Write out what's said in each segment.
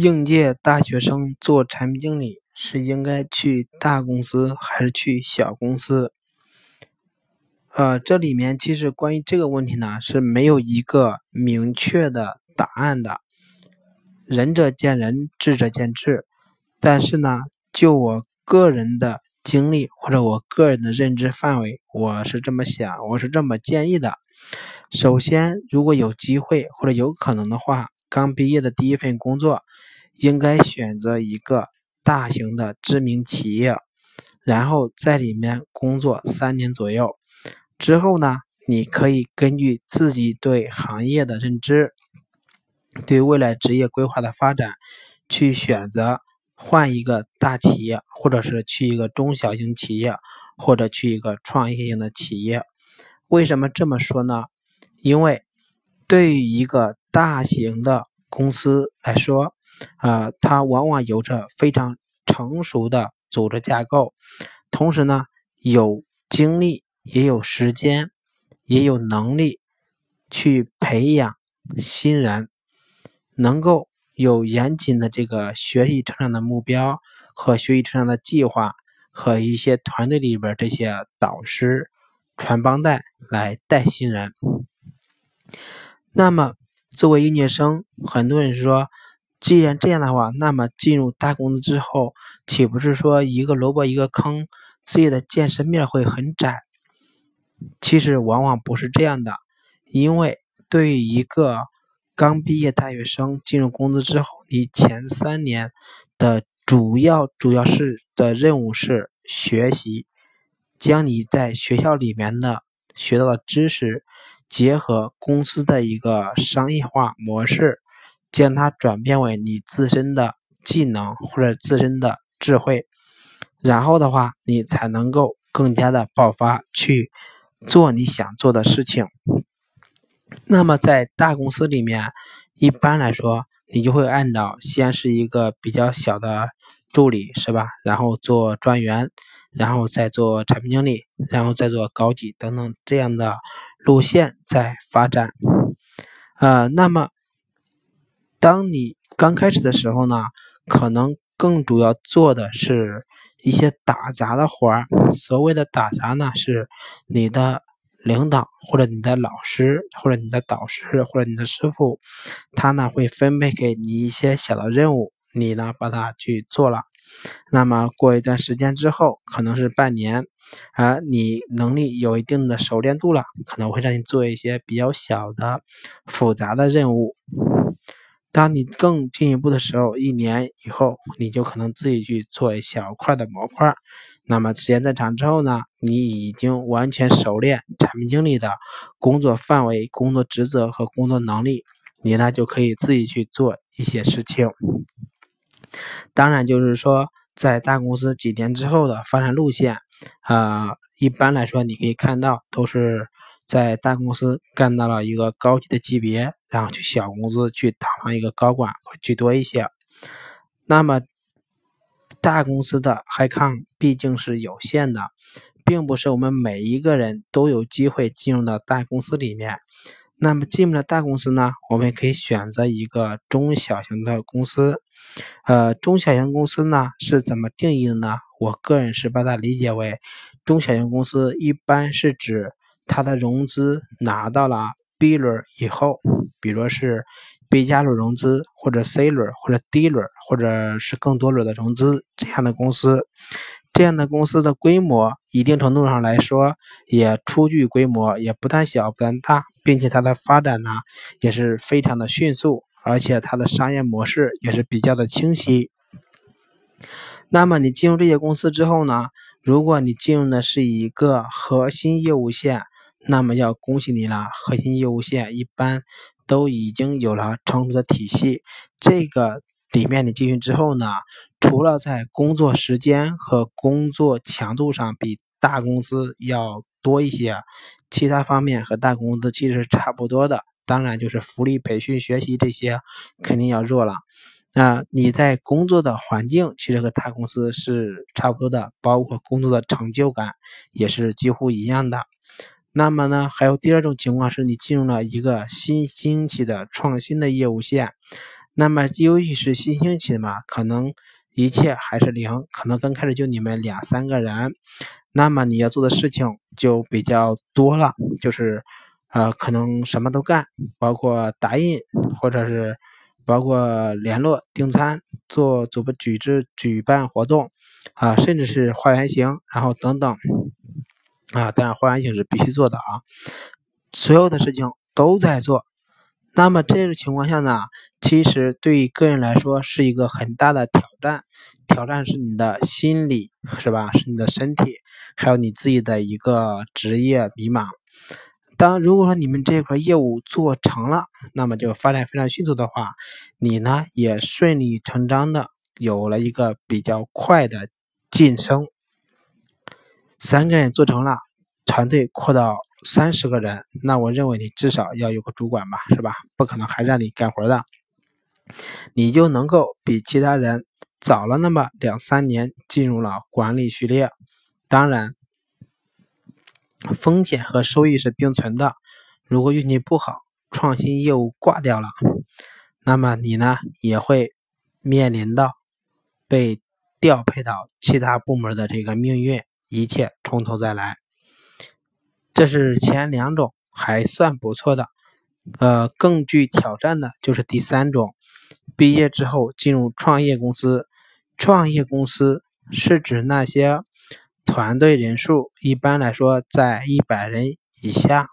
应届大学生做产品经理是应该去大公司还是去小公司？呃，这里面其实关于这个问题呢是没有一个明确的答案的，仁者见仁，智者见智。但是呢，就我个人的经历或者我个人的认知范围，我是这么想，我是这么建议的。首先，如果有机会或者有可能的话。刚毕业的第一份工作，应该选择一个大型的知名企业，然后在里面工作三年左右。之后呢，你可以根据自己对行业的认知，对未来职业规划的发展，去选择换一个大企业，或者是去一个中小型企业，或者去一个创业型的企业。为什么这么说呢？因为对于一个大型的公司来说，啊，它往往有着非常成熟的组织架构，同时呢，有精力，也有时间，也有能力去培养新人，能够有严谨的这个学习成长的目标和学习成长的计划，和一些团队里边这些导师、传帮带来带新人，那么。作为应届生，很多人说，既然这样的话，那么进入大公司之后，岂不是说一个萝卜一个坑，自己的见识面会很窄？其实往往不是这样的，因为对于一个刚毕业大学生进入公司之后，你前三年的主要主要是的任务是学习，将你在学校里面的学到的知识。结合公司的一个商业化模式，将它转变为你自身的技能或者自身的智慧，然后的话，你才能够更加的爆发去做你想做的事情。那么在大公司里面，一般来说，你就会按照先是一个比较小的助理，是吧？然后做专员，然后再做产品经理，然后再做高级等等这样的。路线在发展，呃，那么当你刚开始的时候呢，可能更主要做的是一些打杂的活儿。所谓的打杂呢，是你的领导或者你的老师或者你的导师或者你的师傅，他呢会分配给你一些小的任务，你呢把它去做了。那么过一段时间之后，可能是半年，啊，你能力有一定的熟练度了，可能会让你做一些比较小的、复杂的任务。当你更进一步的时候，一年以后，你就可能自己去做一小块的模块。那么时间再长之后呢，你已经完全熟练产品经理的工作范围、工作职责和工作能力，你呢就可以自己去做一些事情。当然，就是说，在大公司几年之后的发展路线，啊，一般来说，你可以看到都是在大公司干到了一个高级的级别，然后去小公司去当上一个高管会居多一些。那么，大公司的 high con 毕竟是有限的，并不是我们每一个人都有机会进入到大公司里面。那么进入了大公司呢？我们可以选择一个中小型的公司。呃，中小型公司呢是怎么定义的呢？我个人是把它理解为，中小型公司一般是指它的融资拿到了 B 轮以后，比如是 B 加轮融资，或者 C 轮，或者 D 轮，或者是更多轮的融资这样的公司。这样的公司的规模，一定程度上来说，也初具规模，也不但小，不但大。并且它的发展呢也是非常的迅速，而且它的商业模式也是比较的清晰。那么你进入这些公司之后呢，如果你进入的是一个核心业务线，那么要恭喜你了，核心业务线一般都已经有了成熟的体系。这个里面你进去之后呢，除了在工作时间和工作强度上比大公司要多一些。其他方面和大公司其实是差不多的，当然就是福利、培训、学习这些肯定要弱了。那你在工作的环境其实和大公司是差不多的，包括工作的成就感也是几乎一样的。那么呢，还有第二种情况是你进入了一个新兴起的创新的业务线，那么由于是新兴起的嘛，可能一切还是零，可能刚开始就你们两三个人，那么你要做的事情就比较多了，就是呃可能什么都干，包括打印或者是包括联络订餐、做组织组织举办活动啊，甚至是画原型，然后等等啊，当然画原型是必须做的啊，所有的事情都在做。那么这种情况下呢，其实对于个人来说是一个很大的挑战。挑战是你的心理，是吧？是你的身体，还有你自己的一个职业迷茫。当如果说你们这块业务做成了，那么就发展非常迅速的话，你呢也顺理成章的有了一个比较快的晋升。三个人做成了，团队扩到。三十个人，那我认为你至少要有个主管吧，是吧？不可能还让你干活的，你就能够比其他人早了那么两三年进入了管理序列。当然，风险和收益是并存的。如果运气不好，创新业务挂掉了，那么你呢也会面临到被调配到其他部门的这个命运，一切从头再来。这是前两种还算不错的，呃，更具挑战的就是第三种，毕业之后进入创业公司。创业公司是指那些团队人数一般来说在一百人以下，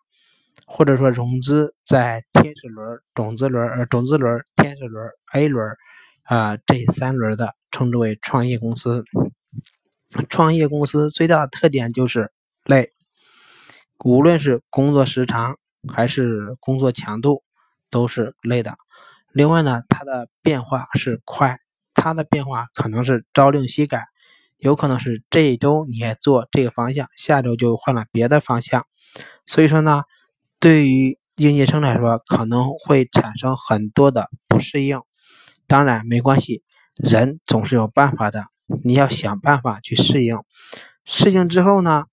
或者说融资在天使轮、种子轮、呃种子轮、天使轮、A 轮啊这三轮的，称之为创业公司。创业公司最大的特点就是累。无论是工作时长还是工作强度，都是累的。另外呢，它的变化是快，它的变化可能是朝令夕改，有可能是这一周你也做这个方向，下周就换了别的方向。所以说呢，对于应届生来说，可能会产生很多的不适应。当然没关系，人总是有办法的，你要想办法去适应。适应之后呢，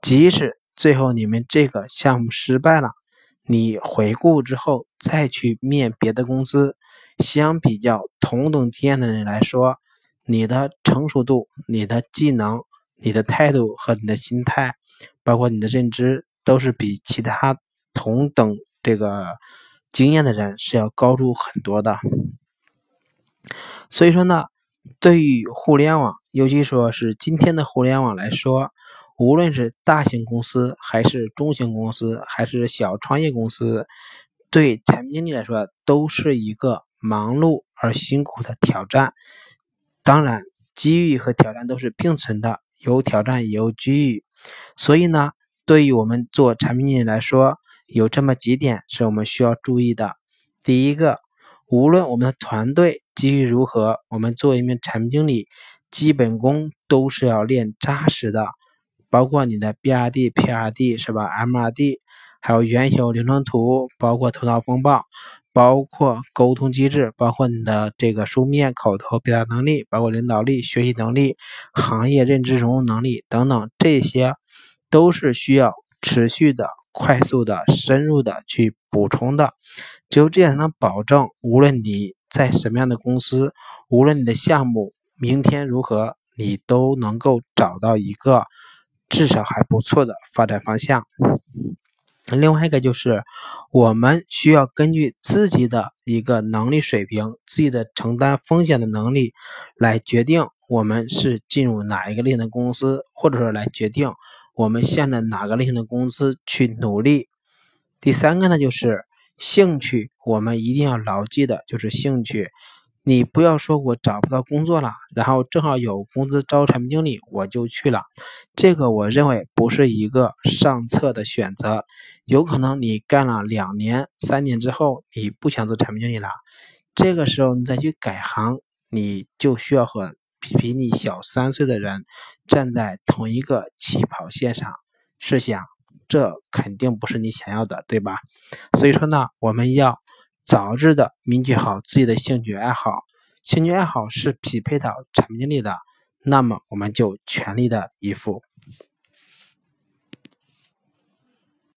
即使最后你们这个项目失败了，你回顾之后再去面别的公司，相比较同等经验的人来说，你的成熟度、你的技能、你的态度和你的心态，包括你的认知，都是比其他同等这个经验的人是要高出很多的。所以说呢，对于互联网，尤其说是今天的互联网来说。无论是大型公司，还是中型公司，还是小创业公司，对产品经理来说，都是一个忙碌而辛苦的挑战。当然，机遇和挑战都是并存的，有挑战也有机遇。所以呢，对于我们做产品经理来说，有这么几点是我们需要注意的。第一个，无论我们的团队机遇如何，我们作为一名产品经理，基本功都是要练扎实的。包括你的 BRD、PRD 是吧？MRD，还有原型流程图，包括头脑风暴，包括沟通机制，包括你的这个书面、口头表达能力，包括领导力、学习能力、行业认知融入能力等等，这些都是需要持续的、快速的、深入的去补充的。只有这样才能保证，无论你在什么样的公司，无论你的项目明天如何，你都能够找到一个。至少还不错的发展方向。另外一个就是，我们需要根据自己的一个能力水平、自己的承担风险的能力，来决定我们是进入哪一个类型的公司，或者说来决定我们向着哪个类型的公司去努力。第三个呢，就是兴趣，我们一定要牢记的就是兴趣。你不要说我找不到工作了，然后正好有公司招产品经理，我就去了。这个我认为不是一个上策的选择。有可能你干了两年、三年之后，你不想做产品经理了，这个时候你再去改行，你就需要和比你小三岁的人站在同一个起跑线上。试想，这肯定不是你想要的，对吧？所以说呢，我们要。早日的明确好自己的兴趣爱好，兴趣爱好是匹配到产品经理的，那么我们就全力的以赴。